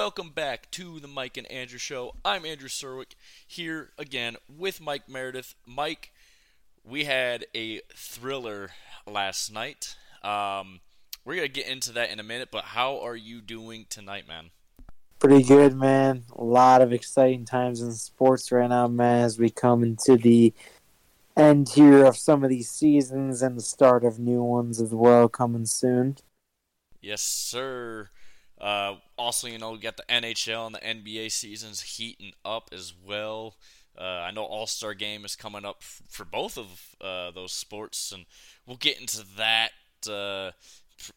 welcome back to the Mike and Andrew Show. I'm Andrew Serwick here again with Mike Meredith. Mike, we had a thriller last night. Um, we're gonna get into that in a minute, but how are you doing tonight, man? Pretty good, man. A lot of exciting times in sports right now, man, as we come into the end here of some of these seasons and the start of new ones as well coming soon. Yes, sir. Uh, also, you know, we got the NHL and the NBA seasons heating up as well. Uh, I know All Star Game is coming up f- for both of uh, those sports, and we'll get into that uh,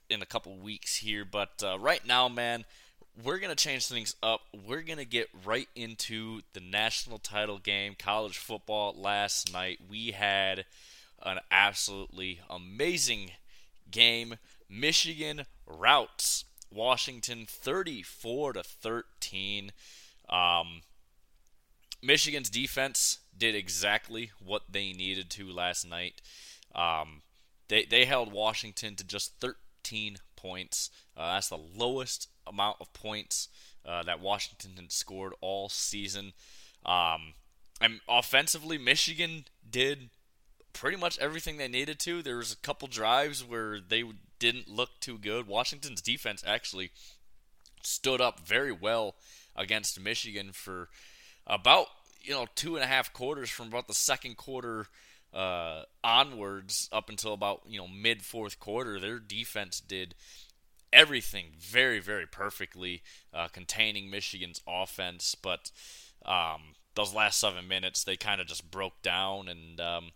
in a couple weeks here. But uh, right now, man, we're to change things up. We're to get right into the national title game, college football. Last night, we had an absolutely amazing game. Michigan routes Washington 34 to 13. Um, Michigan's defense did exactly what they needed to last night. Um, they they held Washington to just 13 points. Uh, that's the lowest amount of points uh, that Washington had scored all season. Um, and offensively, Michigan did pretty much everything they needed to. There was a couple drives where they didn't look too good. Washington's defense actually stood up very well against Michigan for about you know two and a half quarters from about the second quarter uh, onwards up until about you know mid fourth quarter. Their defense did everything very very perfectly, uh, containing Michigan's offense, but um, those last seven minutes they kind of just broke down and. Um,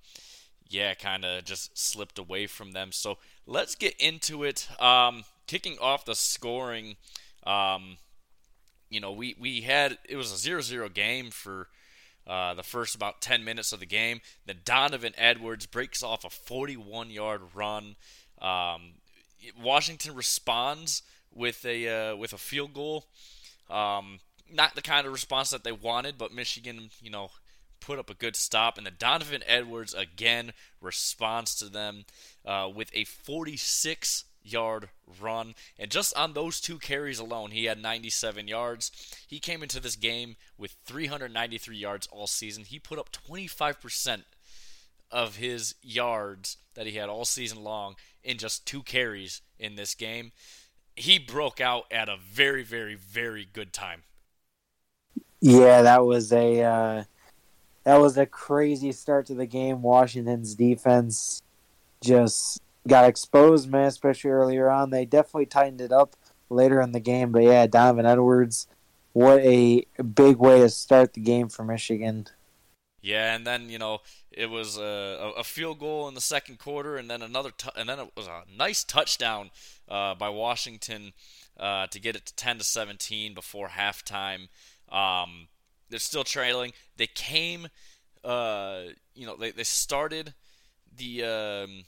yeah, kind of just slipped away from them. So let's get into it. Um, kicking off the scoring, um, you know, we, we had it was a 0 0 game for uh, the first about 10 minutes of the game. Then Donovan Edwards breaks off a 41 yard run. Um, Washington responds with a uh, with a field goal. Um, not the kind of response that they wanted, but Michigan, you know, put up a good stop, and then Donovan Edwards again responds to them uh, with a 46 yard run. And just on those two carries alone, he had 97 yards. He came into this game with 393 yards all season. He put up 25% of his yards that he had all season long in just two carries in this game. He broke out at a very, very, very good time. Yeah, that was a uh, that was a crazy start to the game. Washington's defense just got exposed, man, especially earlier on. They definitely tightened it up later in the game. But yeah, Donovan Edwards, what a big way to start the game for Michigan. Yeah, and then you know it was a, a field goal in the second quarter, and then another, t- and then it was a nice touchdown uh, by Washington uh, to get it to ten to seventeen before halftime. Um, they're still trailing. They came, uh, you know, they, they started the um,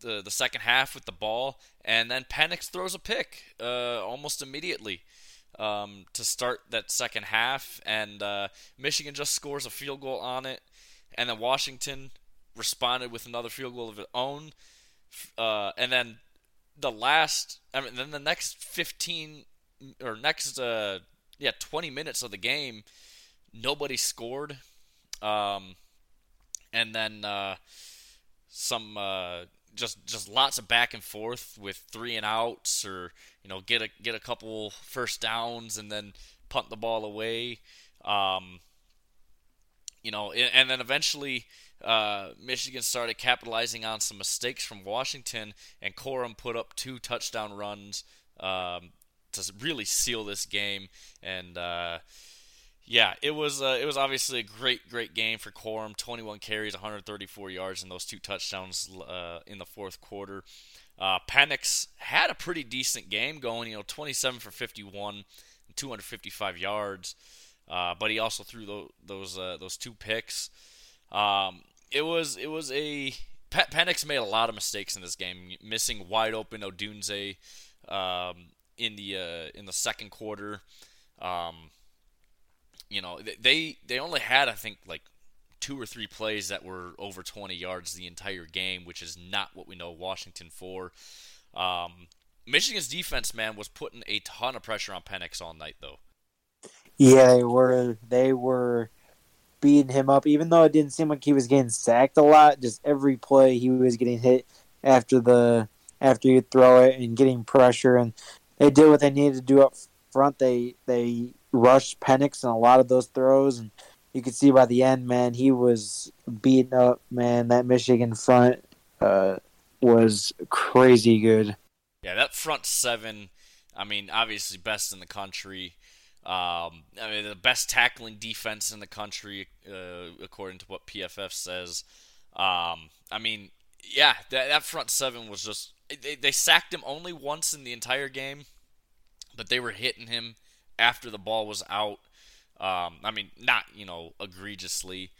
the the second half with the ball, and then Penix throws a pick uh, almost immediately um, to start that second half, and uh, Michigan just scores a field goal on it, and then Washington responded with another field goal of its own, uh, and then the last, I mean, then the next 15 or next uh, yeah, 20 minutes of the game, nobody scored. Um, and then uh, some uh, just just lots of back and forth with three and outs, or you know get a get a couple first downs and then punt the ball away. Um, you know, and then eventually uh, Michigan started capitalizing on some mistakes from Washington, and Corum put up two touchdown runs um, to really seal this game. And uh, yeah, it was uh, it was obviously a great great game for Corum. 21 carries, 134 yards, and those two touchdowns uh, in the fourth quarter. Uh, Penix had a pretty decent game going. You know, 27 for 51, 255 yards. Uh, but he also threw those those, uh, those two picks. Um, it was it was a Penix made a lot of mistakes in this game, missing wide open Odunze. Um, in the uh, in the second quarter. Um, you know, they they only had I think like two or three plays that were over 20 yards the entire game, which is not what we know Washington for. Um, Michigan's defense, man, was putting a ton of pressure on Penix all night, though. Yeah, they were. They were beating him up, even though it didn't seem like he was getting sacked a lot. Just every play, he was getting hit after the after you throw it and getting pressure, and they did what they needed to do up front. They they rushed Penix and a lot of those throws, and you could see by the end, man, he was beaten up. Man, that Michigan front uh, was crazy good. Yeah, that front seven. I mean, obviously best in the country. Um, I mean, the best tackling defense in the country, uh, according to what PFF says. Um, I mean, yeah, that, that front seven was just. They, they sacked him only once in the entire game, but they were hitting him after the ball was out. Um, I mean, not you know egregiously,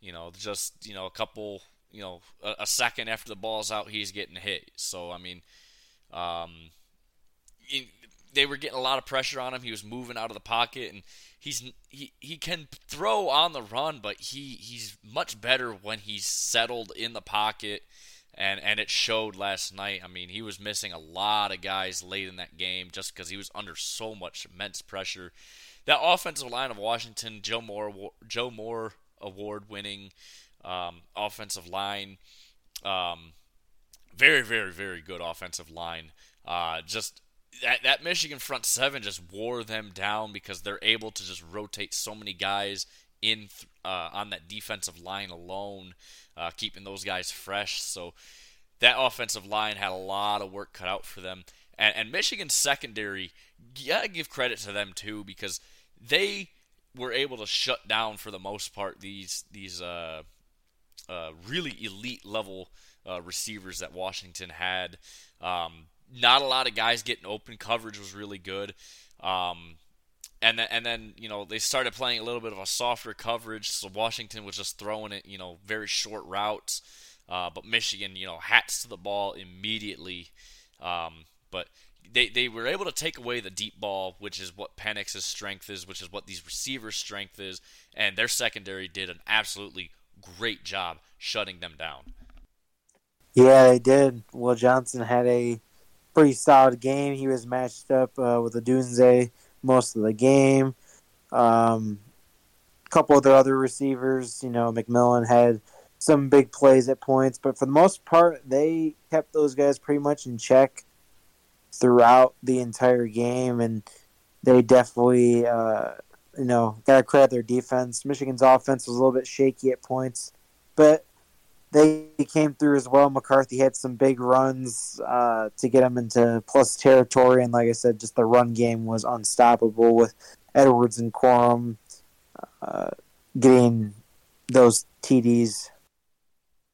you know, just you know a couple, you know, a, a second after the ball's out, he's getting hit. So I mean, um, in, they were getting a lot of pressure on him. He was moving out of the pocket, and he's he he can throw on the run, but he he's much better when he's settled in the pocket. And, and it showed last night. I mean, he was missing a lot of guys late in that game just because he was under so much immense pressure. That offensive line of Washington, Joe Moore, Joe Moore award winning um, offensive line, um, very, very, very good offensive line. Uh, just that that Michigan front seven just wore them down because they're able to just rotate so many guys in uh, on that defensive line alone, uh, keeping those guys fresh. So that offensive line had a lot of work cut out for them. And, and Michigan's secondary, gotta give credit to them too because they were able to shut down for the most part these these uh, uh, really elite level uh, receivers that Washington had. Um, not a lot of guys getting open. Coverage was really good. Um, and then, and then you know they started playing a little bit of a softer coverage, so Washington was just throwing it, you know, very short routes. Uh, but Michigan, you know, hats to the ball immediately. Um, but they, they were able to take away the deep ball, which is what Penix's strength is, which is what these receivers' strength is, and their secondary did an absolutely great job shutting them down. Yeah, they did. Will Johnson had a pretty solid game. He was matched up uh, with Odunze most of the game. Um, a couple of their other receivers, you know, McMillan had some big plays at points, but for the most part, they kept those guys pretty much in check throughout the entire game, and they definitely, uh, you know, got to credit their defense. Michigan's offense was a little bit shaky at points, but they came through as well. McCarthy had some big runs uh, to get him into plus territory, and like I said, just the run game was unstoppable with Edwards and Corum uh, getting those TDs.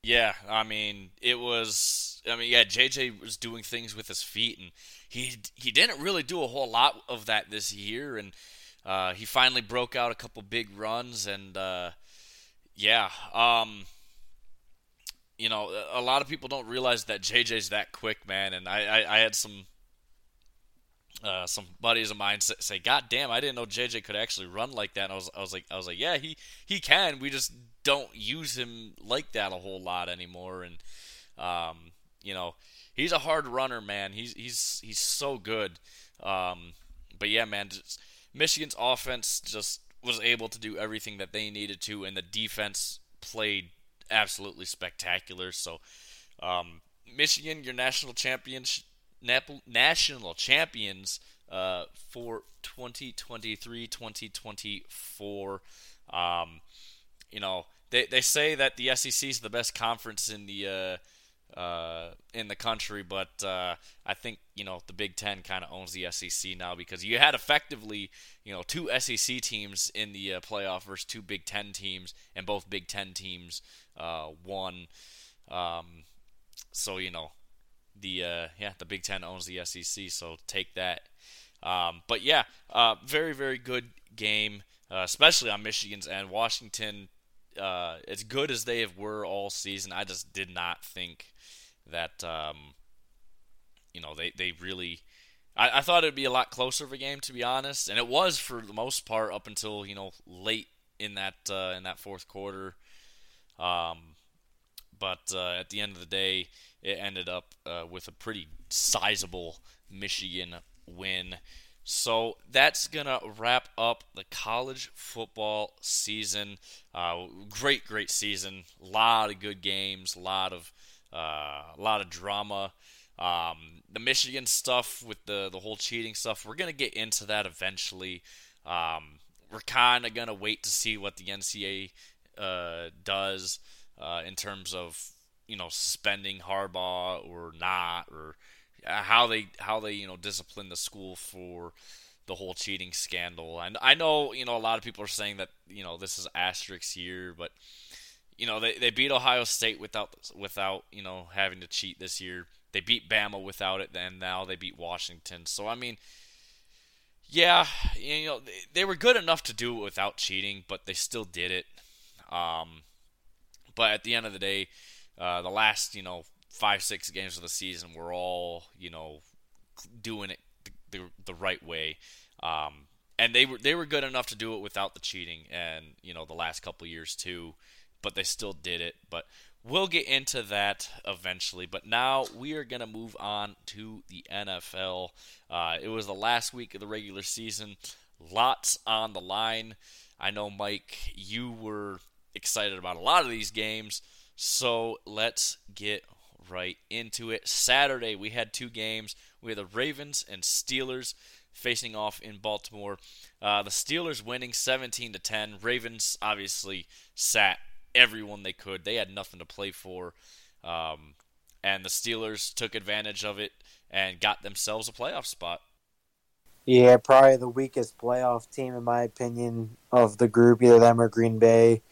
Yeah, I mean, it was. I mean, yeah, JJ was doing things with his feet, and he he didn't really do a whole lot of that this year, and uh, he finally broke out a couple big runs, and uh, yeah, um, you know, a lot of people don't realize that JJ's that quick, man. And I, I, I had some uh, some buddies of mine say, "God damn, I didn't know JJ could actually run like that." And I was, I was like, I was like, yeah, he he can. We just don't use him like that a whole lot anymore. And um, you know, he's a hard runner, man. He's he's he's so good. Um, but yeah, man, just, Michigan's offense just was able to do everything that they needed to, and the defense played absolutely spectacular. So, um, Michigan, your national champions, national champions uh, for 2023-2024. Um, you know, they they say that the SEC is the best conference in the uh, uh, in the country, but uh, I think you know the Big Ten kind of owns the SEC now because you had effectively you know two SEC teams in the uh, playoff versus two Big Ten teams, and both Big Ten teams uh, won. Um, so you know, the uh, yeah, the Big Ten owns the SEC, so take that. Um, but yeah, uh, very very good game, especially on Michigan's end. Washington, uh, as good as they were all season, I just did not think that um, you know they they really. I, I thought it'd be a lot closer of a game, to be honest, and it was for the most part up until you know late in that uh, in that fourth quarter. Um, but uh, at the end of the day, it ended up uh, with a pretty sizable Michigan win. So that's to wrap up the college football season. Uh, great, great season. A lot of good games, a lot of, uh, a lot of drama. Um, the Michigan stuff with the, the whole cheating stuff, we're to get into that eventually. Um, we're kind of to wait to see what the NCAA uh, does uh, in terms of you know suspending Harbaugh or not, or uh, how they how they you know discipline the school for the whole cheating scandal. And I know you know a lot of people are saying that you know this is asterisk here, but you know they, they beat Ohio State without without you know having to cheat this year. They beat Bama without it, then now they beat Washington. So I mean, yeah, you know they, they were good enough to do it without cheating, but they still did it. Um, but at the end of the day, uh, the last you know five six games of the season were all you know doing it the, the, the right way. Um, and they were they were good enough to do it without the cheating, and you know the last couple years too, but they still did it. But we'll get into that eventually. But now we are gonna move on to the NFL. Uh, it was the last week of the regular season, lots on the line. I know Mike, you were excited about a lot of these games. So let's get right into it. Saturday, we had two games. We had the Ravens and Steelers facing off in Baltimore. Uh, the Steelers winning 17 to 10. Ravens obviously sat everyone they could. They had nothing to play for. Um, and the Steelers took advantage of it and got themselves a playoff spot. Yeah, probably the weakest playoff team in my opinion of the group, either them or Green Bay.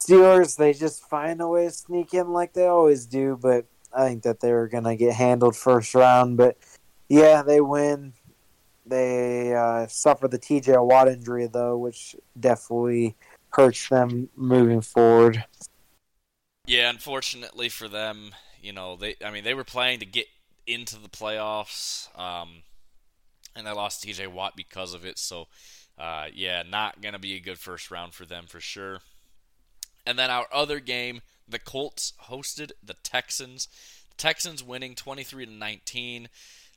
Steelers, they just find a way to sneak in like they always do, but I think that they're going to get handled first round. But yeah, they win. They uh, suffer the TJ Watt injury, though, which definitely hurts them moving forward. Yeah, unfortunately for them, you know, they I mean, they were playing to get into the playoffs, um, and they lost TJ Watt because of it. So, uh, yeah, not to be a good first round for them for sure. And then our other game, the Colts hosted the Texans. Texans winning 23 to 19.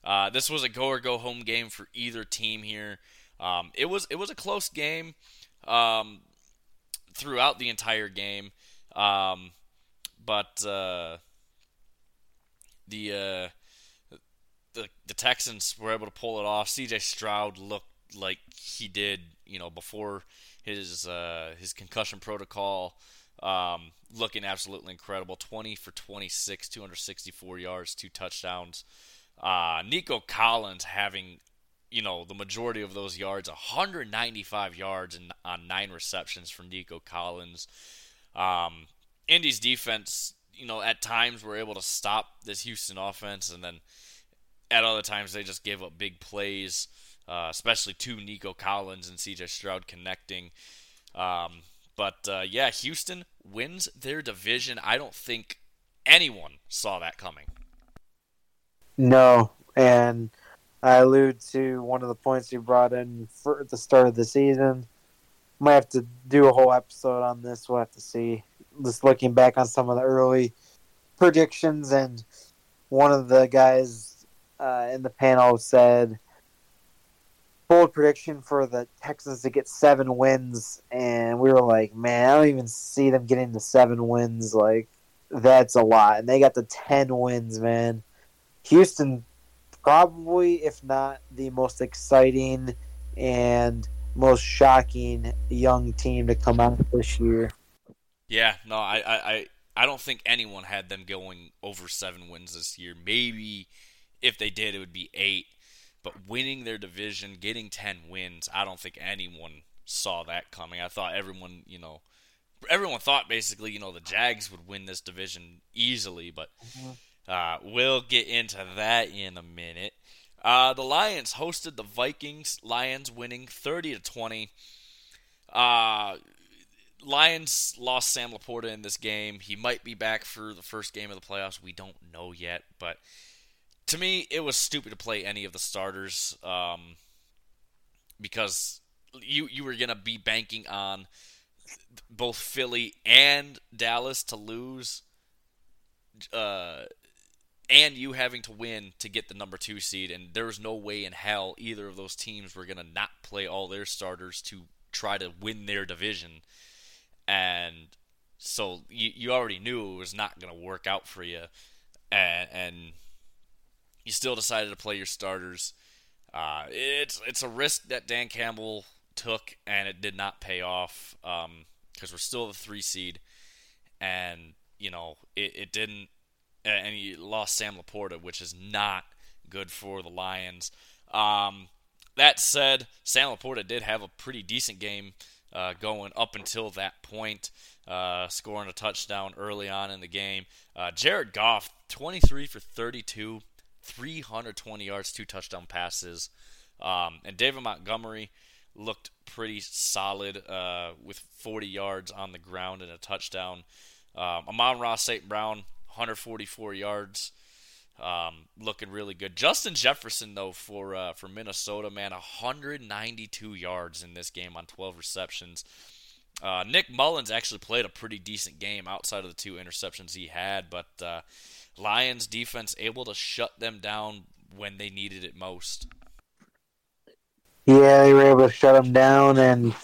Uh, this was a go or go home game for either team here. Um, it was it was a close game um, throughout the entire game, um, but uh, the, uh, the the Texans were able to pull it off. C.J. Stroud looked like he did, you know, before his uh, his concussion protocol. Um, looking absolutely incredible. 20 for 26, 264 yards, two touchdowns. Uh, Nico Collins having, you know, the majority of those yards, 195 yards and on nine receptions from Nico Collins. Um, Indy's defense, you know, at times were able to stop this Houston offense, and then at other times they just gave up big plays, uh, especially to Nico Collins and CJ Stroud connecting. Um, but uh, yeah, Houston wins their division. I don't think anyone saw that coming. No, and I allude to one of the points you brought in for the start of the season. Might have to do a whole episode on this. We'll have to see. Just looking back on some of the early predictions, and one of the guys uh, in the panel said bold prediction for the Texans to get seven wins, and we were like, man, I don't even see them getting to seven wins. Like, that's a lot. And they got the 10 wins, man. Houston, probably, if not the most exciting and most shocking young team to come out this year. Yeah, no, I, I, I don't think anyone had them going over seven wins this year. Maybe if they did, it would be eight. But winning their division, getting 10 wins, I don't think anyone saw that coming. I thought everyone, you know, everyone thought basically, you know, the Jags would win this division easily, but mm-hmm. Uh, we'll get into that in a minute. Uh, the Lions hosted the Vikings. Lions winning 30 to 20. Uh, Lions lost Sam LaPorta in this game. He might be back for the first game of the playoffs. We don't know yet, but to me, it was stupid to play any of the starters um, because you you were gonna be banking on both Philly and Dallas to lose uh, and you having to win to get the number two seed, and there was no way in hell either of those teams were gonna not play all their starters to try to win their division, and so you you already knew it was not gonna work out for you, and and you still decided to play your starters. Uh, it's it's a risk that Dan Campbell took, and it did not pay off because um, we're still the three seed, and you know it, it didn't and he lost Sam LaPorta, which is not good for the Lions. Um, that said, Sam LaPorta did have a pretty decent game uh, going up until that point, uh, scoring a touchdown early on in the game. Uh, Jared Goff, 23 for 32, 320 yards, two touchdown passes. Um, and David Montgomery looked pretty solid uh, with 40 yards on the ground and a touchdown. Um, Amon-Ra St. Brown, 144 yards. Um, looking really good. Justin Jefferson though for uh, for Minnesota, man, 192 yards in this game on 12 receptions. Uh, Nick Mullens actually played a pretty decent game outside of the two interceptions he had, but uh, Lions defense able to shut them down when they needed it most. Yeah, they were able to shut them down, and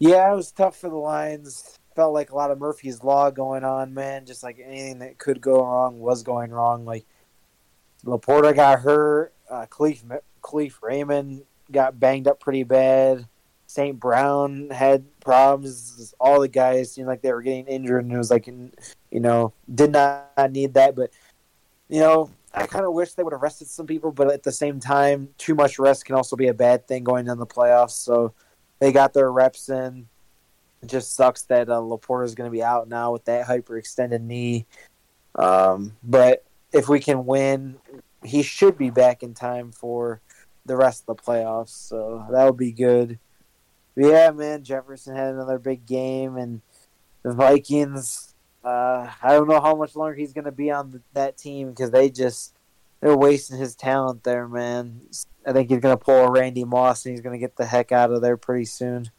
yeah, it was tough for the Lions felt like a lot of Murphy's Law going on, man. Just like anything that could go wrong was going wrong. Like LaPorta got hurt, uh, Kalif, Kalif Raymond got banged up pretty bad. St. Brown had problems. All the guys seemed like they were getting injured, and it was like, you know, did not need that. But, you know, I kind of wish they would have rested some people, but at the same time, too much rest can also be a bad thing going in the playoffs. So they got their reps in. It just sucks that uh, LaPorta is going to be out now with that hyperextended knee. Um, but if we can win, he should be back in time for the rest of the playoffs. So that would be good. But yeah, man, Jefferson had another big game, and the Vikings. Uh, I don't know how much longer he's going to be on the, that team because they just they're wasting his talent there, man. I think he's going to pull a Randy Moss and he's going to get the heck out of there pretty soon.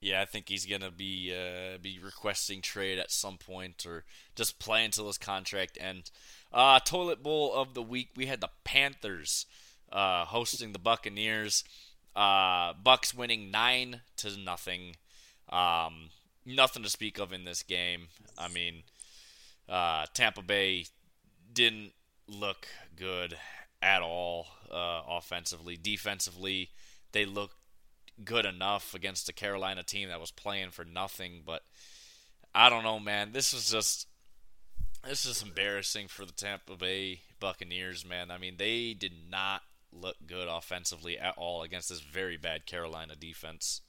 Yeah, I think he's gonna be uh, be requesting trade at some point, or just play until his contract ends. Uh, toilet bowl of the week. We had the Panthers uh, hosting the Buccaneers. Uh, Bucks winning nine to nothing. Um, nothing to speak of in this game. I mean, uh, Tampa Bay didn't look good at all uh, offensively. Defensively, they looked good enough against a Carolina team that was playing for nothing. But I don't know, man. This is just this is embarrassing for the Tampa Bay Buccaneers, man. I mean, they did not look good offensively at all against this very bad Carolina defense.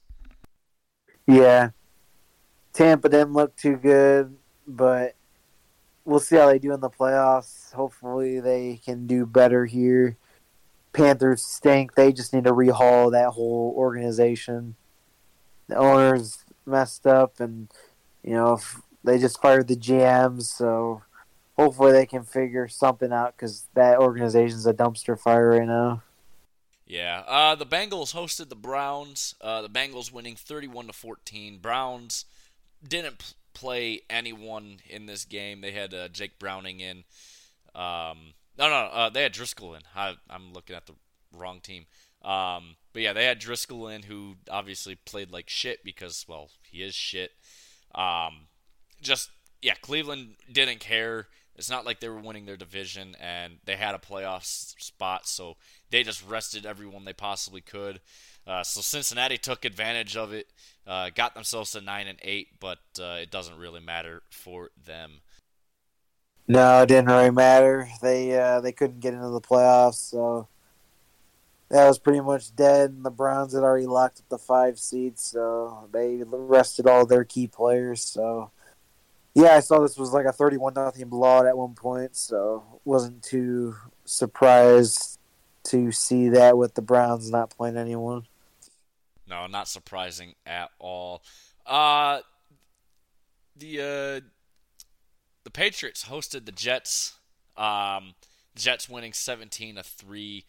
Yeah. Tampa didn't look too good, but we'll see how they do in the playoffs. Hopefully they can do better here. Panthers stink. They just need to rehaul that whole organization. The owners messed up, and you know they just fired the GM. So hopefully they can figure something out because that organization's a dumpster fire right now. Yeah, uh, the Bengals hosted the Browns. Uh, the Bengals winning thirty-one to fourteen. Browns didn't play anyone in this game. They had uh, Jake Browning in. Um, no, no, uh, they had Driskel in. I, am looking at the wrong team. Um, but yeah, they had Driskel in, who obviously played like shit because, well, he is shit. Um, just yeah, Cleveland didn't care. It's not like they were winning their division and they had a playoff spot, so they just rested everyone they possibly could. Uh, so Cincinnati took advantage of it, uh, got themselves to nine and eight, but uh, it doesn't really matter for them. No, it didn't really matter. They uh, they couldn't get into the playoffs, so that was pretty much dead. And the Browns had already locked up the five seeds, so they rested all their key players. So yeah, I saw this was like a thirty-one nothing blowout at one point, so wasn't too surprised to see that with the Browns not playing anyone. No, not surprising at all. Uh the uh Patriots hosted the Jets. Um, Jets winning 17 to three.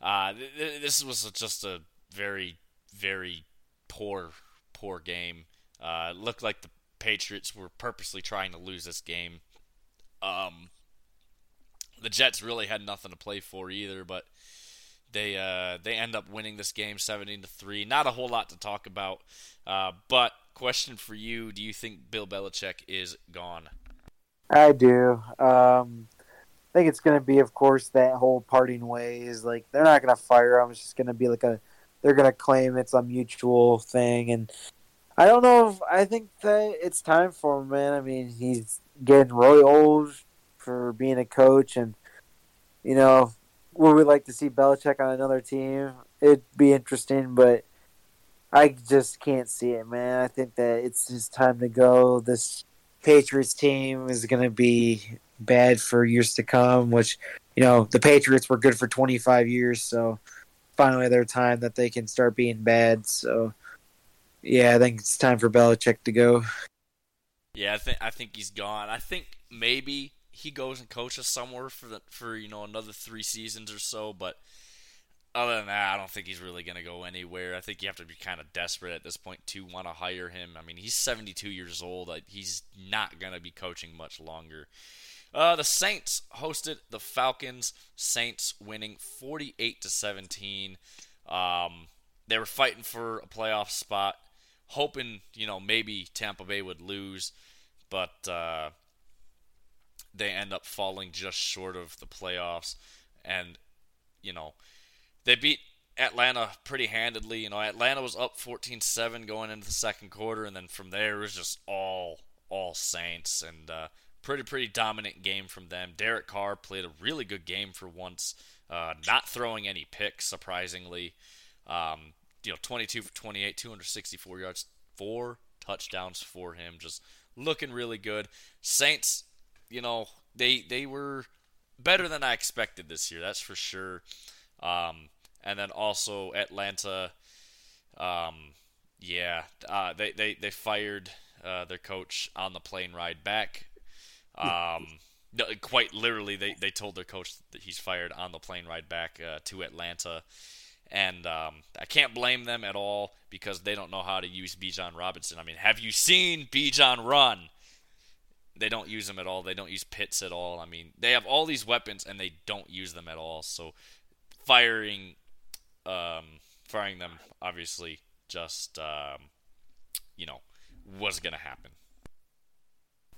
Uh, this was just a very, very poor, poor game. Uh, it looked like the Patriots were purposely trying to lose this game. Um, the Jets really had nothing to play for either, but they uh, they end up winning this game 17 to three. Not a whole lot to talk about, uh, but question for you: Do you think Bill Belichick is gone? I do. Um, I think it's going to be, of course, that whole parting ways. Like they're not going to fire him. It's just going to be like a. They're going to claim it's a mutual thing, and I don't know. if I think that it's time for him, man. I mean, he's getting really old for being a coach, and you know, would we like to see Belichick on another team? It'd be interesting, but I just can't see it, man. I think that it's his time to go. This Patriots team is going to be bad for years to come, which, you know, the Patriots were good for 25 years, so finally their time that they can start being bad. So, yeah, I think it's time for Belichick to go. Yeah, I think I think he's gone. I think maybe he goes and coaches somewhere for the, for you know another three seasons or so, but other than that, I don't think he's really going to go anywhere. I think you have to be kind of desperate at this point to want to hire him. I mean, he's 72 years old. He's not going to be coaching much longer. Uh, the Saints hosted the Falcons. Saints winning 48 to 17. Um, they were fighting for a playoff spot, hoping you know maybe Tampa Bay would lose, but uh, they end up falling just short of the playoffs. And you know they beat Atlanta pretty handedly. You know, Atlanta was up 14-7 going into the second quarter, and then from there it was just all all Saints and uh, pretty pretty dominant game from them. Derek Carr played a really good game for once, uh, not throwing any picks surprisingly. Um, you know, 22 for 28, 264 yards, four touchdowns for him, just looking really good. Saints, you know, they they were better than I expected this year, that's for sure. Um, and then also Atlanta. Um, yeah, uh, they, they they fired uh, their coach on the plane ride back. Um, quite literally, they, they told their coach that he's fired on the plane ride back uh, to Atlanta, and um, I can't blame them at all because they don't know how to use Bijan Robinson. I mean, have you seen Bijan run? They don't use them at all. They don't use Pitts at all. I mean, they have all these weapons and they don't use them at all. So firing um, firing them obviously just um, you know was going to happen.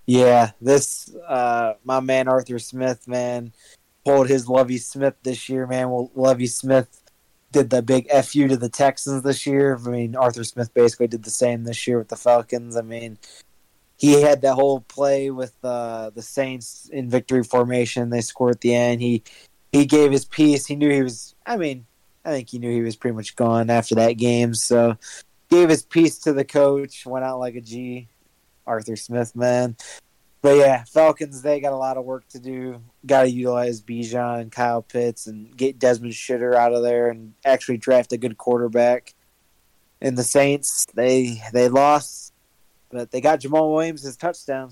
Yeah, this uh, my man Arthur Smith, man, pulled his Lovie Smith this year, man. Well, Lovie Smith did the big fu to the Texans this year. I mean, Arthur Smith basically did the same this year with the Falcons. I mean, he had that whole play with uh, the Saints in victory formation. They scored at the end. He he gave his piece. He knew he was. I mean, I think he knew he was pretty much gone after that game. So gave his piece to the coach, went out like a G. Arthur Smith, man. But yeah, Falcons, they got a lot of work to do. Got to utilize Bijan and Kyle Pitts and get Desmond Shitter out of there and actually draft a good quarterback. In the Saints, they they lost, but they got Jamaal Williams touchdown.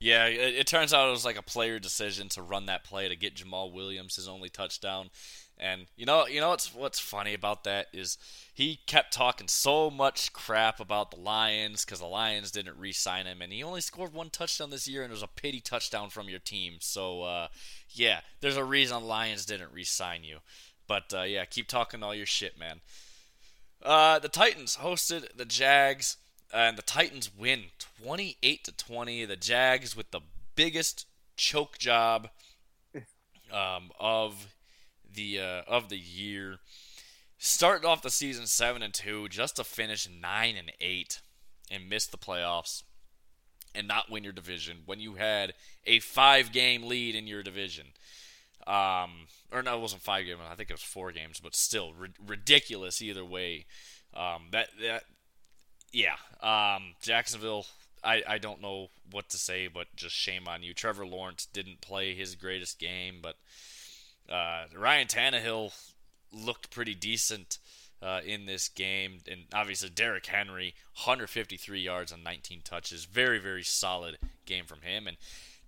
Yeah, it, it, turns out it was like a player decision to run that play to get Jamaal Williams his only touchdown. And you know, you know what's what's funny about that is he kept talking so much crap about the Lions because the Lions didn't re-sign him, and he only scored one touchdown this year, and it was a pity touchdown from your team. So uh, yeah, there's a reason Lions didn't re-sign you. But uh, yeah, keep talking all your shit, man. Uh, the Titans hosted the Jags, and the Titans win 28 to 20. The Jags with the biggest choke job um, of the uh, of the year. Started off the season seven and two, just to finish nine and eight, and miss the playoffs, and not win your division when you had a five game lead in your division. Um, or no, it wasn't five games. I think it was four games, but still ri- ridiculous either way. Um, that that yeah. Um, Jacksonville. I, I don't know what to say, but just shame on you. Trevor Lawrence didn't play his greatest game, but uh, Ryan Tannehill looked pretty decent uh, in this game, and obviously Derrick Henry, 153 yards on 19 touches, very very solid game from him. And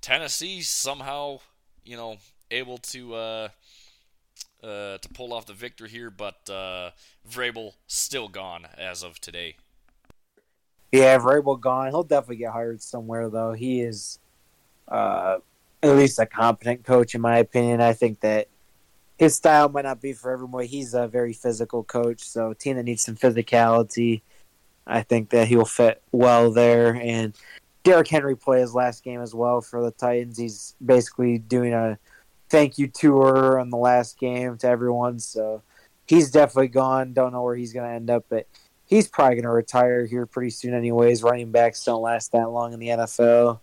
Tennessee somehow, you know, able to uh, uh, to pull off the victory here, but uh, Vrabel still gone as of today. Yeah, Vrabel gone. He'll definitely get hired somewhere though. He is uh, at least a competent coach, in my opinion. I think that his style might not be for everyone. He's a very physical coach, so a team that needs some physicality, I think that he'll fit well there. And Derrick Henry played his last game as well for the Titans. He's basically doing a thank you tour on the last game to everyone. So he's definitely gone. Don't know where he's going to end up, but he's probably going to retire here pretty soon, anyways. Running backs don't last that long in the NFL.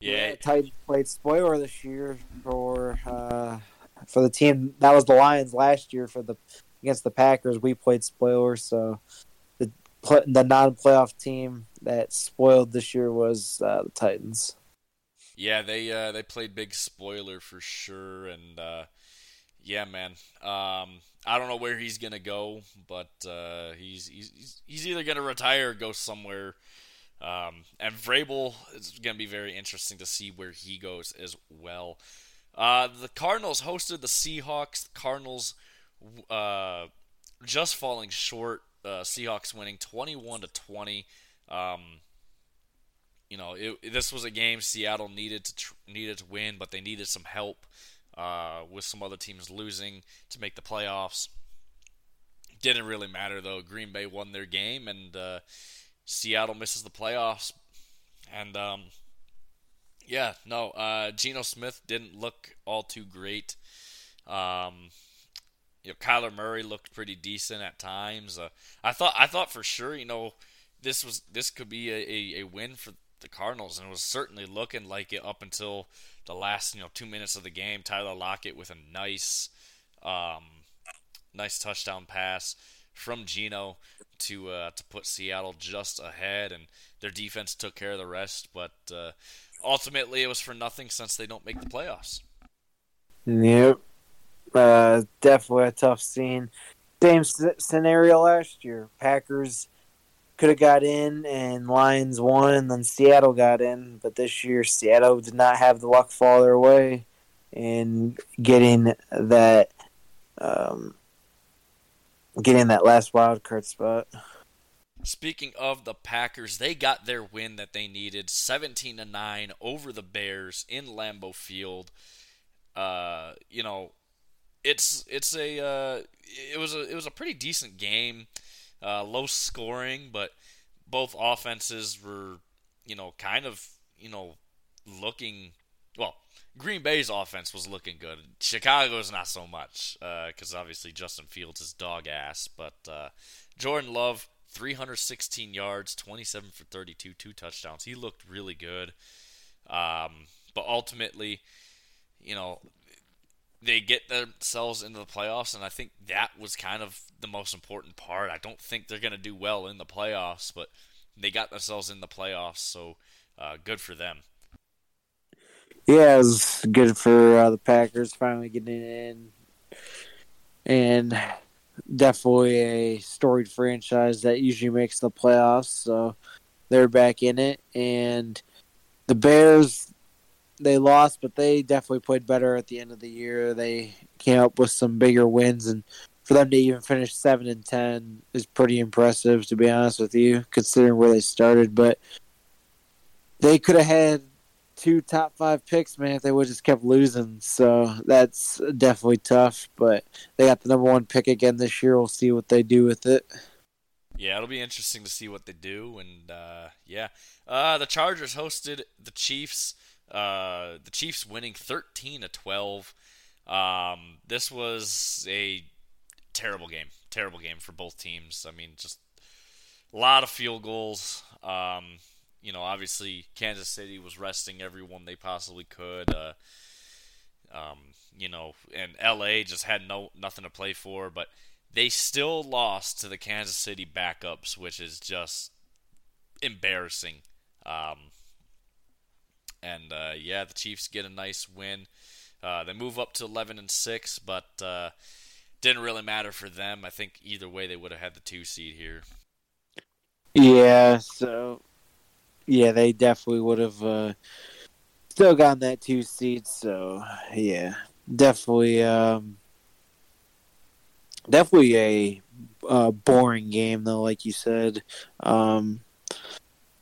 Yeah, yeah Titans played spoiler this year for uh, for the team that was the Lions last year for the against the Packers. We played spoiler, so the the non playoff team that spoiled this year was uh, the Titans. Yeah, they uh, they played big spoiler for sure, and uh, yeah, man. Um, I don't know where he's gonna go, but uh, he's, he's he's either gonna retire or go somewhere. Um, and Vrabel is gonna be very interesting to see where he goes as well. Uh, the Cardinals hosted the Seahawks. The Cardinals uh, just falling short. Uh, Seahawks winning 21 to 20. Um, you know, it, this was a game Seattle needed to tr- needed to win, but they needed some help uh, with some other teams losing to make the playoffs. Didn't really matter though. Green Bay won their game, and uh, Seattle misses the playoffs. And um, yeah, no, uh, Geno Smith didn't look all too great. Um, you know, Kyler Murray looked pretty decent at times. Uh, I thought I thought for sure, you know, this was this could be a, a, a win for the Cardinals, and it was certainly looking like it up until the last you know two minutes of the game. Tyler Lockett with a nice, um, nice touchdown pass from Geno to uh, to put Seattle just ahead, and their defense took care of the rest. But uh, ultimately, it was for nothing since they don't make the playoffs. Yep, uh, definitely a tough scene. Same scenario last year. Packers could have got in and Lions won and then Seattle got in, but this year Seattle did not have the luck fall their way in getting that um, getting that last wild card spot. Speaking of the Packers, they got their win that they needed, 17 to 9 over the Bears in Lambeau Field. Uh, you know, it's it's a uh, it was a it was a pretty decent game. Uh, low scoring, but both offenses were, you know, kind of, you know, looking. Well, Green Bay's offense was looking good. Chicago's not so much, because uh, obviously Justin Fields is dog ass. But uh, Jordan Love, 316 yards, 27 for 32, two touchdowns. He looked really good. Um, but ultimately, you know, they get themselves into the playoffs, and I think that was kind of the most important part. I don't think they're going to do well in the playoffs, but they got themselves in the playoffs, so uh, good for them. Yeah, it was good for uh, the Packers finally getting in, and definitely a storied franchise that usually makes the playoffs. So they're back in it, and the Bears they lost, but they definitely played better at the end of the year. They came up with some bigger wins, and for them to even finish seven and ten is pretty impressive, to be honest with you, considering where they started. But they could have had two top five picks, man, if they would just kept losing. So that's definitely tough. But they got the number one pick again this year. We'll see what they do with it. Yeah, it'll be interesting to see what they do. And uh, yeah, uh, the Chargers hosted the Chiefs. Uh, the Chiefs winning 13 to 12. Um, this was a terrible game. Terrible game for both teams. I mean, just a lot of field goals. Um, you know, obviously Kansas City was resting everyone they possibly could. Uh, um, you know, and LA just had no nothing to play for, but they still lost to the Kansas City backups, which is just embarrassing. Um, and uh, yeah, the Chiefs get a nice win. Uh, they move up to 11 and six, but uh, didn't really matter for them. I think either way they would have had the two seed here. Yeah, so yeah, they definitely would have uh, still gotten that two seed. So yeah, definitely, um, definitely a uh, boring game though, like you said, um,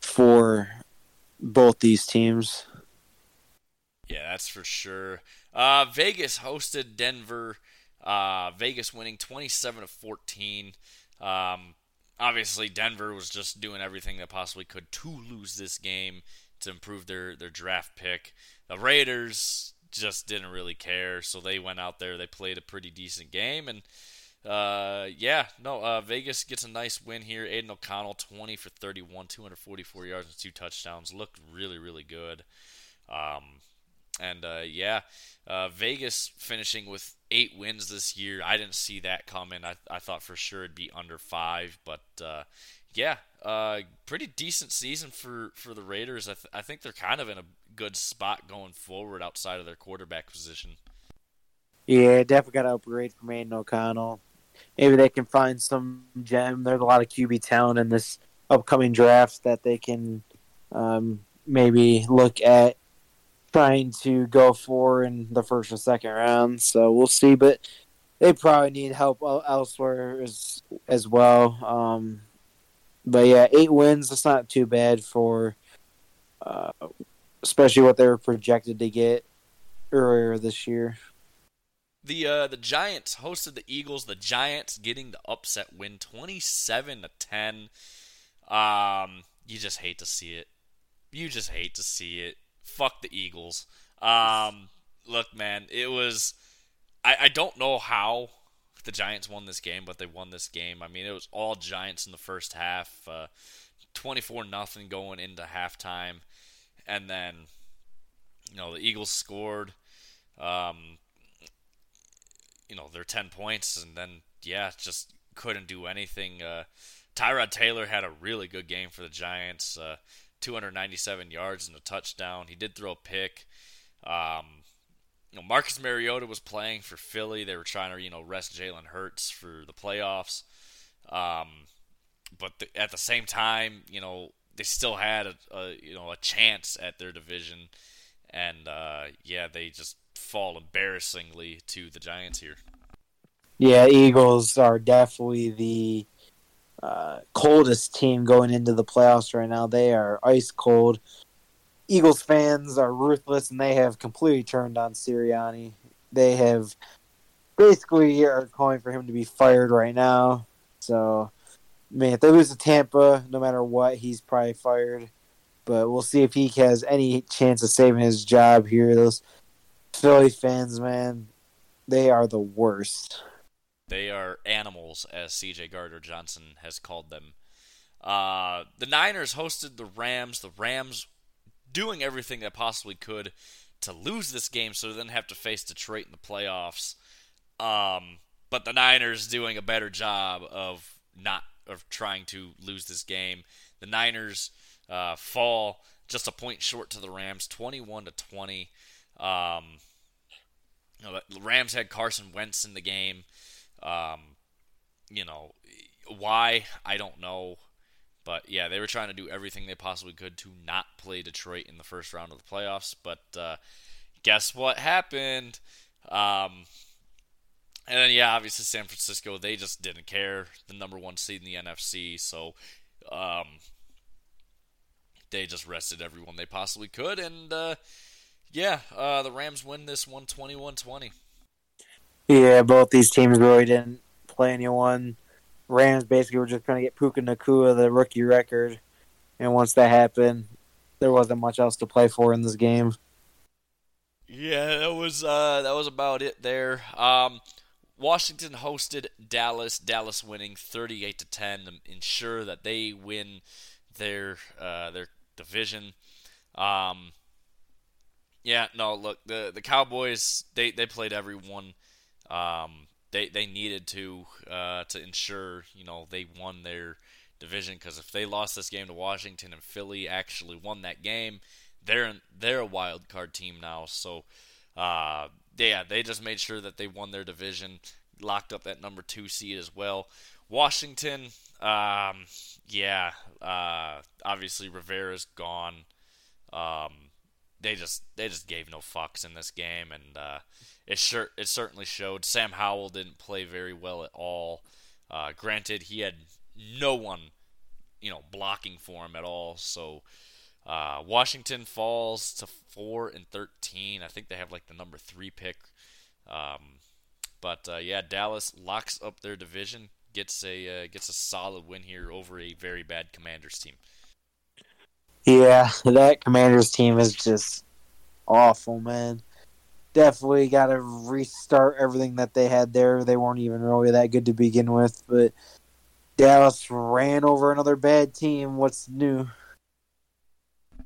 for both these teams. Yeah, that's for sure. Uh, Vegas hosted Denver. Uh, Vegas winning 27 to 14. Um, obviously, Denver was just doing everything they possibly could to lose this game to improve their, their draft pick. The Raiders just didn't really care, so they went out there. They played a pretty decent game, and uh, yeah, no, uh, Vegas gets a nice win here. Aidan O'Connell, 20 for 31, 244 yards and two touchdowns. Looked really, really good. Um, and uh, yeah, uh, Vegas finishing with eight wins this year. I didn't see that coming. I, I thought for sure it'd be under five, but uh, yeah, uh, pretty decent season for, for the Raiders. I, th- I think they're kind of in a good spot going forward outside of their quarterback position. Yeah, definitely got to upgrade from Aidan O'Connell. Maybe they can find some gem. There's a lot of QB talent in this upcoming draft that they can um, maybe look at trying to go for in the first or second round. So we'll see, but they probably need help elsewhere as as well. Um, but yeah, eight wins. That's not too bad for, uh, especially what they were projected to get earlier this year. The uh, the Giants hosted the Eagles. The Giants getting the upset win, twenty seven to ten. Um, you just hate to see it. You just hate to see it. Fuck the Eagles. Um, look, man, it was. I, I don't know how the Giants won this game, but they won this game. I mean, it was all Giants in the first half. Uh, Twenty-four nothing going into halftime, and then you know the Eagles scored. Um, you know their 10 points and then yeah just couldn't do anything uh, tyrod taylor had a really good game for the giants uh, 297 yards and a touchdown. He did throw a pick. Um, you know marcus mariota was playing for philly. They were trying to you know rest jalen hurts for the playoffs. Um, but the, at the same time you know they still had a, a you know a chance at their division. And uh, yeah they just fall embarrassingly to the Giants here. Yeah, Eagles are definitely the uh, coldest team going into the playoffs right now. They are ice cold. Eagles fans are ruthless, and they have completely turned on Sirianni. They have basically are calling for him to be fired right now. So, man, if they lose to Tampa, no matter what, he's probably fired. But we'll see if he has any chance of saving his job here. Those Philly fans, man, they are the worst. They are animals, as CJ Gardner Johnson has called them. Uh, the Niners hosted the Rams. The Rams doing everything they possibly could to lose this game so they didn't have to face Detroit in the playoffs. Um, but the Niners doing a better job of not of trying to lose this game. The Niners uh, fall just a point short to the Rams, 21 to 20. Um, you know, the Rams had Carson Wentz in the game. Um, you know, why I don't know, but yeah, they were trying to do everything they possibly could to not play Detroit in the first round of the playoffs. But uh, guess what happened? Um, and then yeah, obviously San Francisco, they just didn't care. The number one seed in the NFC, so um, they just rested everyone they possibly could, and uh, yeah, uh, the Rams win this one 21-20. Yeah, both these teams really didn't play anyone. Rams basically were just trying to get Puka Nacua the rookie record, and once that happened, there wasn't much else to play for in this game. Yeah, that was uh, that was about it there. Um, Washington hosted Dallas. Dallas winning 38 to 10 to ensure that they win their uh, their division. Um, yeah, no, look, the the Cowboys they, they played everyone. Um, they they needed to uh, to ensure you know they won their division because if they lost this game to Washington and Philly actually won that game, they're they're a wild card team now. So uh, yeah, they just made sure that they won their division, locked up that number two seed as well. Washington, um, yeah, uh, obviously Rivera's gone. Um, they just they just gave no fucks in this game, and uh, it sure it certainly showed. Sam Howell didn't play very well at all. Uh, granted, he had no one, you know, blocking for him at all. So, Uh, Washington falls to four and thirteen. I think they have like the number three pick. Um, but uh, yeah, Dallas locks up their division, gets a uh, gets a solid win here over a very bad Commanders team. Yeah, that Commanders team is just awful, man. Definitely got to restart everything that they had there. They weren't even really that good to begin with, but Dallas ran over another bad team. What's new?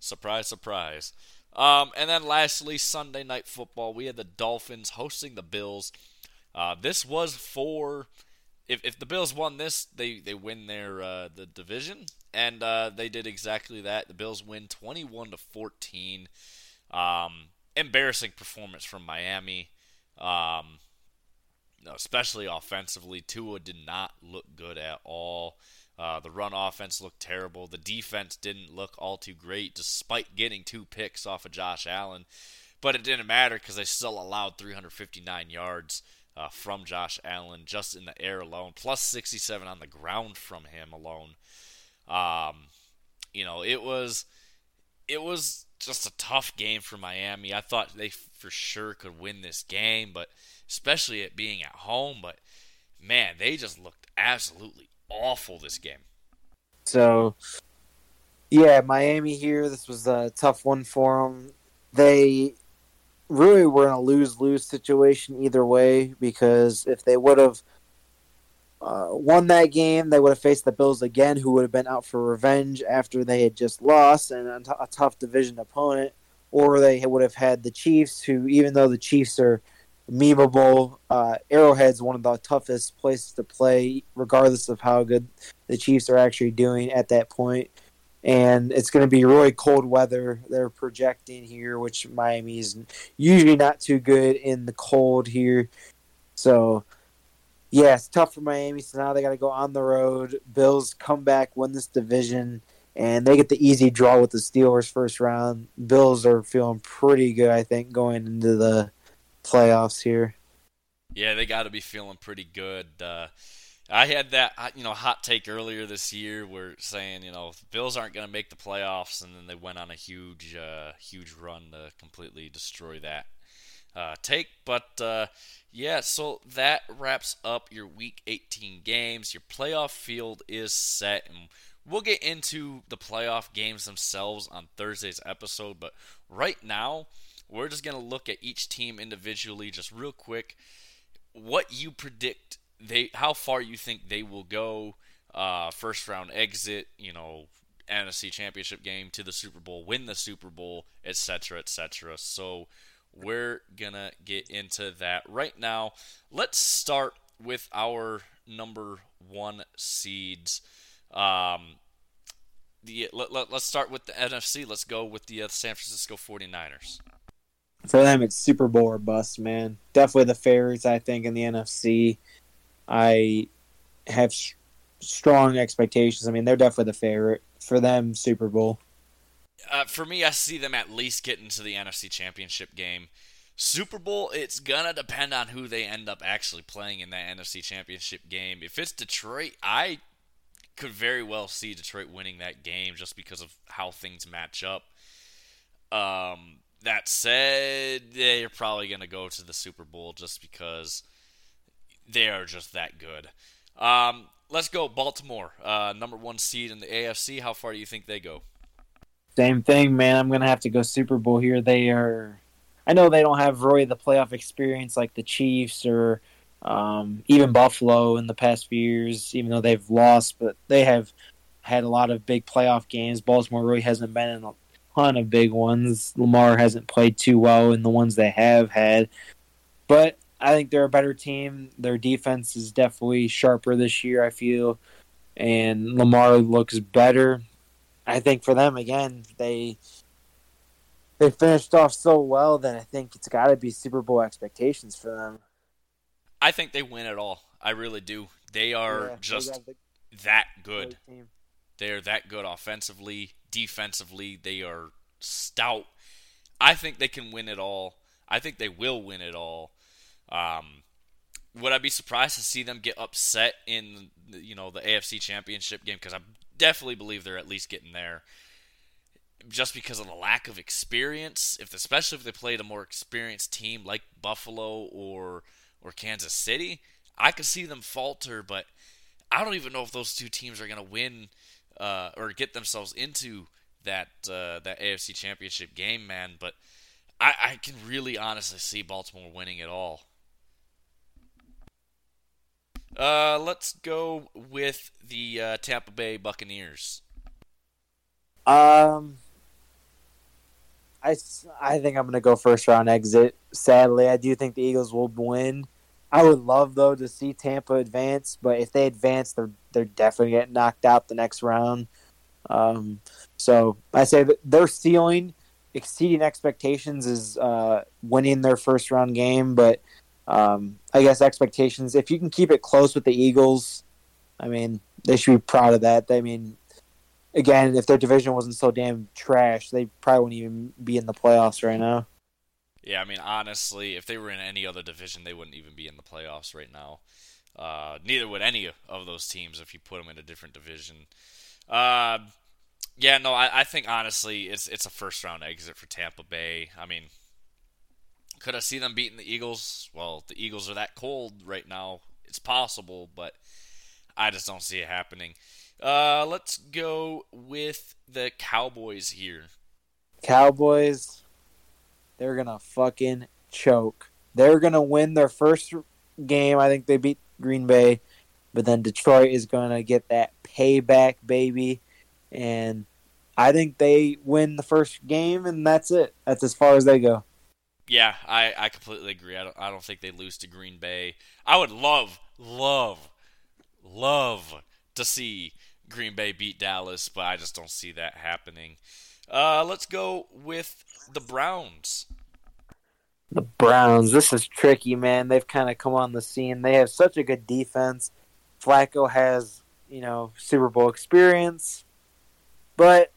Surprise, surprise. Um, and then lastly, Sunday night football. We had the Dolphins hosting the Bills. Uh, this was for if, if the Bills won this, they, they win their uh, the division, and uh, they did exactly that. The Bills win 21 to 14. Um, embarrassing performance from Miami, um, especially offensively. Tua did not look good at all. Uh, the run offense looked terrible. The defense didn't look all too great, despite getting two picks off of Josh Allen. But it didn't matter because they still allowed 359 yards uh, from Josh Allen just in the air alone, plus 67 on the ground from him alone. Um, you know, it was it was just a tough game for Miami. I thought they for sure could win this game, but especially it being at home. But man, they just looked absolutely awful this game. So, yeah, Miami here. This was a tough one for them. They really were in a lose lose situation either way because if they would have uh, won that game, they would have faced the Bills again, who would have been out for revenge after they had just lost and a, t- a tough division opponent. Or they would have had the Chiefs, who, even though the Chiefs are memeable, uh, Arrowhead's one of the toughest places to play, regardless of how good the Chiefs are actually doing at that point and it's going to be really cold weather. They're projecting here, which miami is usually not too good in the cold here. So, yeah, it's tough for Miami. So now they got to go on the road. Bills come back, win this division, and they get the easy draw with the Steelers first round. Bills are feeling pretty good, I think, going into the playoffs here. Yeah, they got to be feeling pretty good. Uh, I had that you know hot take earlier this year where saying you know Bills aren't going to make the playoffs, and then they went on a huge uh, huge run to completely destroy that uh, take. But uh, yeah, so that wraps up your Week 18 games. Your playoff field is set, and we'll get into the playoff games themselves on Thursday's episode. But right now, we're just going to look at each team individually, just real quick. What you predict they how far you think they will go uh, first round exit, you know, NFC Championship game to the Super Bowl, win the Super Bowl, etc., etc. So we're gonna get into that right now. Let's start with our number one seeds. Um, the let, let, us start with the NFC. Let's go with the uh, San Francisco 49ers. For them, it's Super Bowl or bust, man. Definitely the favorites, I think, in the NFC. I have sh- strong expectations. I mean, they're definitely the favorite for them. Super Bowl. Uh, for me, I see them at least getting to the NFC Championship game. Super Bowl, it's gonna depend on who they end up actually playing in that NFC Championship game. If it's Detroit, I could very well see Detroit winning that game just because of how things match up. Um, that said, they're probably gonna go to the Super Bowl just because they are just that good. Um, let's go Baltimore, uh, number one seed in the AFC. How far do you think they go? Same thing, man. I'm gonna have to go Super Bowl here. They are. I know they don't have really the playoff experience like the Chiefs or um, even Buffalo in the past few years, even though they've lost, but they have had a lot of big playoff games. Baltimore really hasn't been in a ton of big ones. Lamar hasn't played too well in the ones they have had. But I think they're a better team. Their defense is definitely sharper this year, I feel. And Lamar looks better. I think for them again, they they finished off so well that I think it's got to be Super Bowl expectations for them. I think they win it all. I really do. They are yeah, just they the that good. They're that good offensively, defensively. They are stout. I think they can win it all. I think they will win it all. Um, would I be surprised to see them get upset in you know the AFC Championship game? Because I definitely believe they're at least getting there. just because of the lack of experience. If especially if they played a more experienced team like Buffalo or or Kansas City, I could see them falter. But I don't even know if those two teams are going to win uh, or get themselves into that uh, that AFC Championship game, man. But I, I can really honestly see Baltimore winning it all. Uh, let's go with the uh, Tampa Bay Buccaneers. Um, I, I think I'm going to go first round exit. Sadly, I do think the Eagles will win. I would love though to see Tampa advance, but if they advance, they're they're definitely getting knocked out the next round. Um, so I say that their ceiling, exceeding expectations, is uh, winning their first round game. But um, I guess expectations, if you can keep it close with the Eagles, I mean, they should be proud of that. I mean, again, if their division wasn't so damn trash, they probably wouldn't even be in the playoffs right now. Yeah, I mean, honestly, if they were in any other division, they wouldn't even be in the playoffs right now. Uh, neither would any of those teams if you put them in a different division. Uh, yeah, no, I, I think honestly, it's it's a first round exit for Tampa Bay. I mean, could I see them beating the Eagles? Well, the Eagles are that cold right now. It's possible, but I just don't see it happening. Uh, let's go with the Cowboys here. Cowboys, they're gonna fucking choke. They're gonna win their first game. I think they beat Green Bay, but then Detroit is gonna get that payback, baby and I think they win the first game, and that's it. That's as far as they go. Yeah, I, I completely agree. I don't I don't think they lose to Green Bay. I would love love love to see Green Bay beat Dallas, but I just don't see that happening. Uh, let's go with the Browns. The Browns. This is tricky, man. They've kind of come on the scene. They have such a good defense. Flacco has, you know, Super Bowl experience. But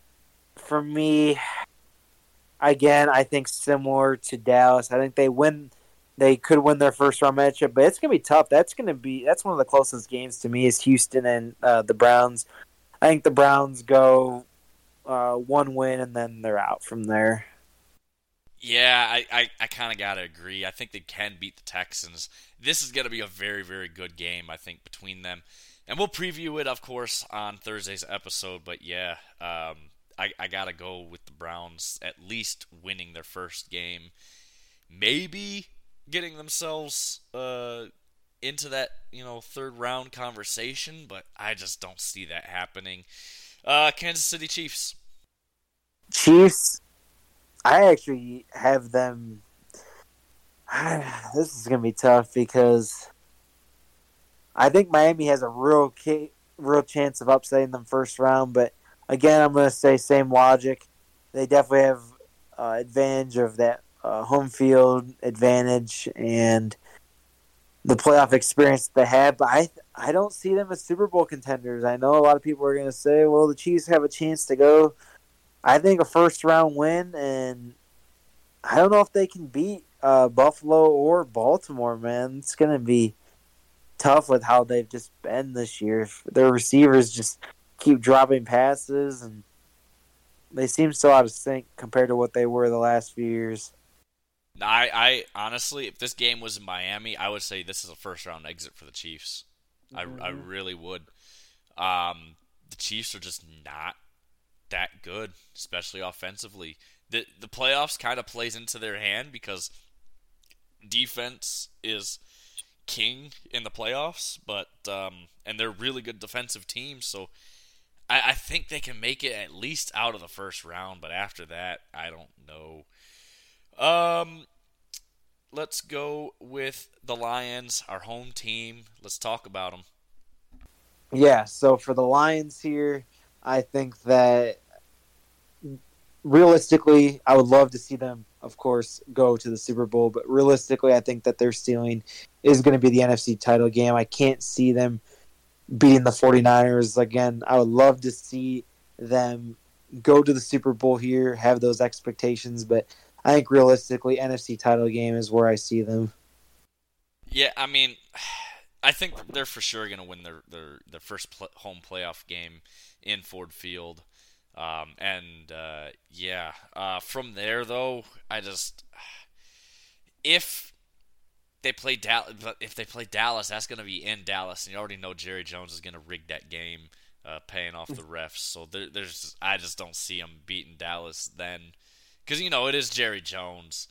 for me, again, I think similar to Dallas. I think they win. They could win their first round matchup, but it's gonna be tough. That's gonna be that's one of the closest games to me is Houston and uh, the Browns. I think the Browns go uh, one win and then they're out from there. Yeah, I, I, I kind of got to agree. I think they can beat the Texans. This is going to be a very, very good game, I think, between them and we'll preview it, of course, on Thursday's episode. But yeah, um, I, I gotta go with the Browns at least winning their first game, maybe getting themselves uh, into that you know third round conversation. But I just don't see that happening. Uh, Kansas City Chiefs. Chiefs. I actually have them. This is gonna be tough because I think Miami has a real real chance of upsetting them first round, but again, I'm going to say same logic. They definitely have uh, advantage of that uh, home field advantage and the playoff experience they have, but I I don't see them as Super Bowl contenders. I know a lot of people are going to say, well, the Chiefs have a chance to go. I think a first round win, and I don't know if they can beat uh, Buffalo or Baltimore. Man, it's going to be tough with how they've just been this year. Their receivers just keep dropping passes, and they seem so out of sync compared to what they were the last few years. I, I honestly, if this game was in Miami, I would say this is a first round exit for the Chiefs. Mm-hmm. I, I really would. Um, the Chiefs are just not that good, especially offensively. The the playoffs kind of plays into their hand because defense is king in the playoffs, but um, and they're really good defensive teams, so I, I think they can make it at least out of the first round. But after that, I don't know. Um, let's go with the Lions, our home team. Let's talk about them. Yeah, so for the Lions here, I think that realistically, I would love to see them, of course, go to the Super Bowl. But realistically, I think that their ceiling is going to be the NFC title game. I can't see them beating the 49ers. Again, I would love to see them go to the Super Bowl here, have those expectations. But I think realistically, NFC title game is where I see them. Yeah, I mean, I think they're for sure going to win their, their, their first pl- home playoff game in Ford Field. Um, and uh, yeah, uh, from there though, I just if they play Dallas, if they play Dallas, that's going to be in Dallas, and you already know Jerry Jones is going to rig that game, uh, paying off the refs. So there, there's, I just don't see them beating Dallas then, because you know it is Jerry Jones,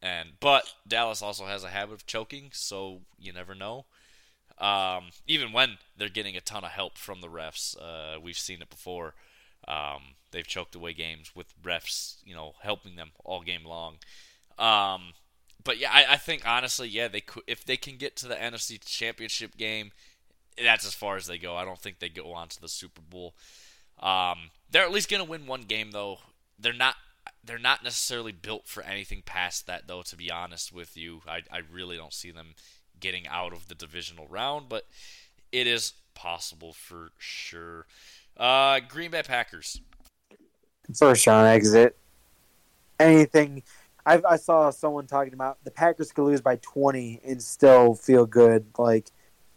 and but Dallas also has a habit of choking, so you never know. Um, even when they're getting a ton of help from the refs, uh, we've seen it before. Um, they've choked away games with refs, you know, helping them all game long. Um, but yeah, I, I, think honestly, yeah, they could if they can get to the NFC Championship game, that's as far as they go. I don't think they go on to the Super Bowl. Um, they're at least gonna win one game though. They're not they're not necessarily built for anything past that though. To be honest with you, I I really don't see them getting out of the divisional round, but it is possible for sure. Uh, Green Bay Packers. First round exit. Anything I, I saw someone talking about the Packers could lose by 20 and still feel good. Like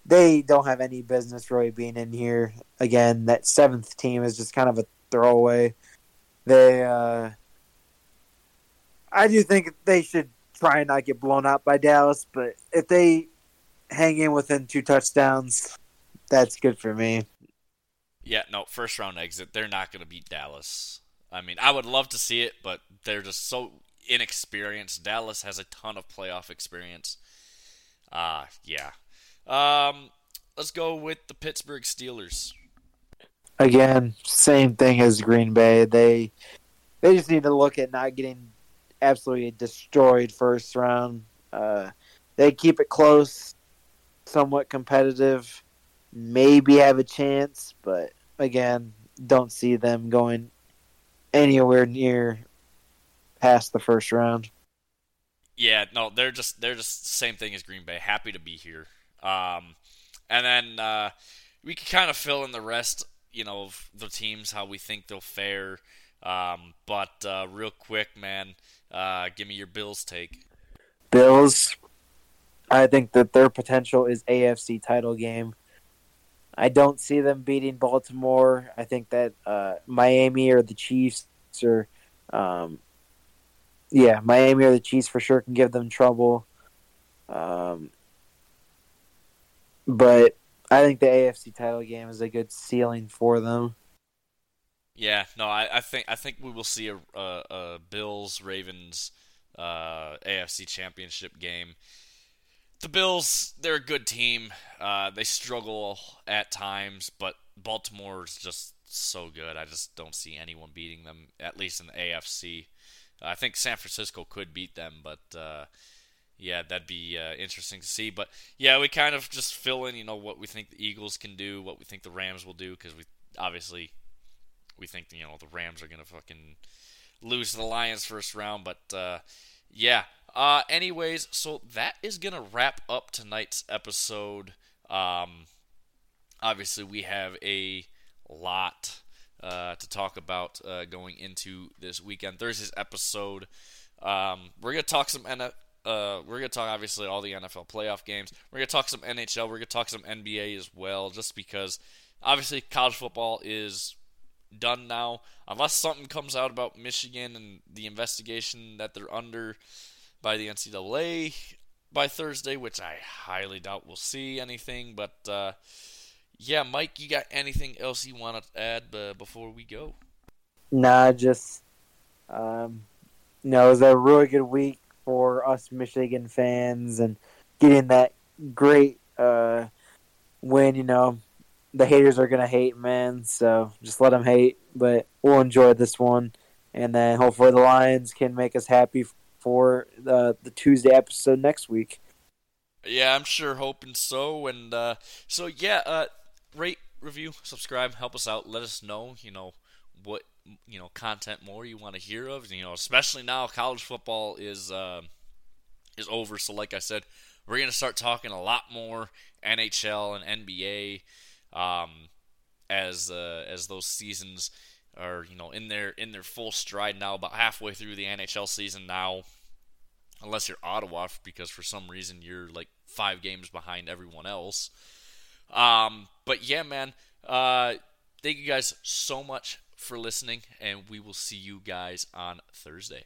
they don't have any business really being in here. Again, that seventh team is just kind of a throwaway. They, uh, I do think they should try and not get blown out by Dallas, but if they hang in within two touchdowns, that's good for me. Yeah, no, first round exit. They're not going to beat Dallas. I mean, I would love to see it, but they're just so inexperienced. Dallas has a ton of playoff experience. Uh, yeah. Um, let's go with the Pittsburgh Steelers. Again, same thing as Green Bay. They they just need to look at not getting absolutely destroyed first round. Uh, they keep it close, somewhat competitive, maybe have a chance, but again, don't see them going anywhere near past the first round. Yeah, no, they're just they're just same thing as Green Bay. Happy to be here. Um, and then uh, we can kind of fill in the rest, you know, of the teams how we think they'll fare. Um, but uh, real quick, man, uh, give me your Bills take. Bills. I think that their potential is AFC title game. I don't see them beating Baltimore. I think that uh, Miami or the Chiefs are um, yeah, Miami or the Chiefs for sure can give them trouble. Um, but I think the AFC title game is a good ceiling for them. Yeah, no, I, I think I think we will see a, a, a Bills Ravens uh, AFC Championship game. The Bills, they're a good team. Uh, they struggle at times, but Baltimore is just so good. I just don't see anyone beating them, at least in the AFC. I think San Francisco could beat them, but uh, yeah, that'd be uh, interesting to see. But yeah, we kind of just fill in, you know, what we think the Eagles can do, what we think the Rams will do, because we obviously we think you know the Rams are gonna fucking lose the Lions first round. But uh, yeah. Uh, anyways, so that is gonna wrap up tonight's episode. Um, obviously, we have a lot uh, to talk about uh, going into this weekend. Thursday's episode, um, we're gonna talk some NFL. Uh, we're gonna talk obviously all the NFL playoff games. We're gonna talk some NHL. We're gonna talk some NBA as well, just because obviously college football is done now. Unless something comes out about Michigan and the investigation that they're under by the NCAA by Thursday, which I highly doubt we'll see anything. But uh, yeah, Mike, you got anything else you want to add uh, before we go? Nah, just um, no, it was a really good week for us Michigan fans and getting that great uh, win. You know, the haters are gonna hate, man. So just let them hate, but we'll enjoy this one, and then hopefully the Lions can make us happy for the the Tuesday episode next week. Yeah, I'm sure hoping so. And uh, so yeah, uh, rate, review, subscribe, help us out. Let us know, you know, what you know content more you want to hear of. You know, especially now college football is uh, is over. So, like I said, we're gonna start talking a lot more NHL and NBA um, as uh, as those seasons are you know in their in their full stride now. About halfway through the NHL season now, unless you're Ottawa, because for some reason you're like five games behind everyone else. Um, but yeah, man, uh, thank you guys so much for listening, and we will see you guys on Thursday.